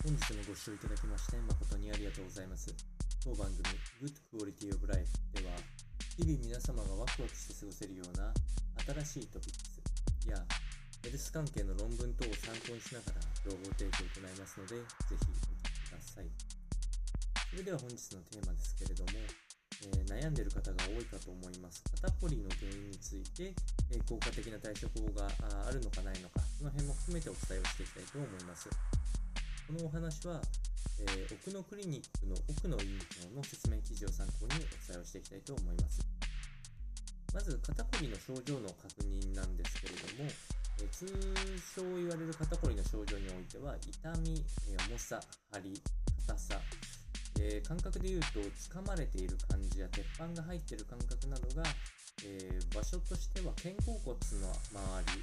本日もご視聴いただきまして誠にありがとうございます。当番組 Good Quality of Life では日々皆様がワクワクして過ごせるような新しいトピックスやヘルス関係の論文等を参考にしながら情報提供を行いますのでぜひお聞きください。それでは本日のテーマですけれども、えー、悩んでいる方が多いかと思います。肩こりの原因について、えー、効果的な対処法があるのかないのか、その辺も含めてお伝えをしていきたいと思います。このお話は、えー、奥のクリニックの奥の院長の説明記事を参考にお伝えをしていきたいと思います。まず、肩こりの症状の確認なんですけれども、えー、通称言われる肩こりの症状においては、痛み、えー、重さ、張り、硬さ、えー、感覚で言うと、掴まれている感じや鉄板が入っている感覚などが、え、場所としては肩甲骨の周り、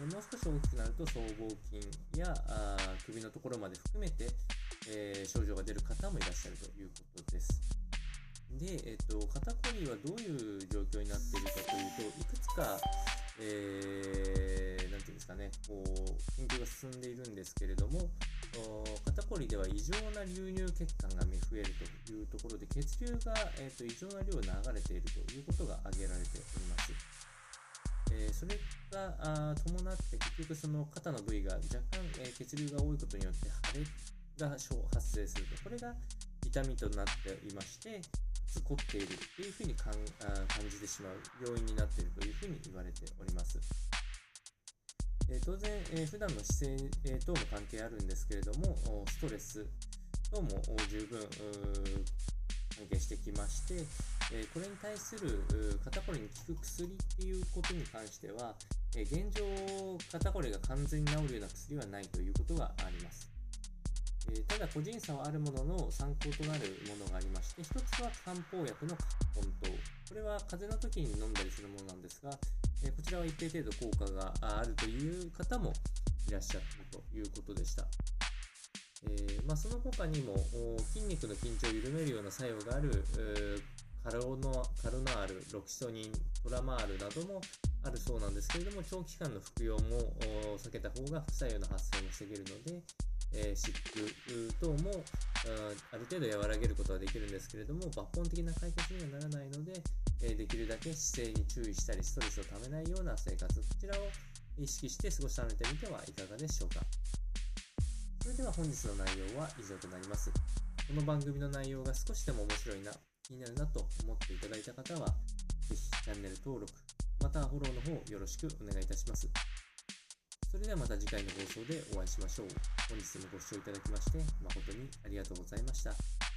えもう少し大きくなると僧帽筋やあ首のところまで含めて、えー、症状が出る方もいらっしゃるということです。で、えっ、と、肩こりはどういう状況になっているかというと、いくつか、えー、なんていうんですかね、こう、研究が進んでいるんですけれども、肩こりでは異常な流入血管が増えるというところで、血流が、えーと異常な量流れているということが挙げられております。えー、それがあ伴って結局その肩の部位が若干、えー、血流が多いことによって腫れが発生するとこれが痛みとなっていまして凝っているっていうふうに感じてしまう要因になっているというふうに言われております。え、当然、えー、普段の姿勢、え、等も関係あるんですけれどもストレス等も十分関係してきまして、えこれに対する肩こりに効く薬っていうことに関しては、え現状肩こりが完全に治るような薬はないということがあります。えただ個人差はあるものの参考となるものがありまして、一つは漢方薬の根湯。これは風邪の時に飲んだりするものなんですが、えこちらは一定程度効果があるという方もいらっしゃるということでした。えー、まあ、その他にも筋肉の緊張を緩めるような作用があるカロノカロナール、ロキソニン、トラマールなどもあるそうなんですけれども長期間の服用も避けた方が副作用の発生も防げるので、えー、湿布等もある程度和らげることはできるんですけれども抜本的な解決にはならないので、えー、できるだけ姿勢に注意したりストレスをためないような生活こちらを意識して過ごしてみてはいかがでしょうか。それでは本日の内容は以上となります。この番組の内容が少しでも面白いな、気になるなと思っていただいた方は、ぜひチャンネル登録、またフォローの方よろしくお願いいたします。それではまた次回の放送でお会いしましょう。本日もご視聴いただきまして誠にありがとうございました。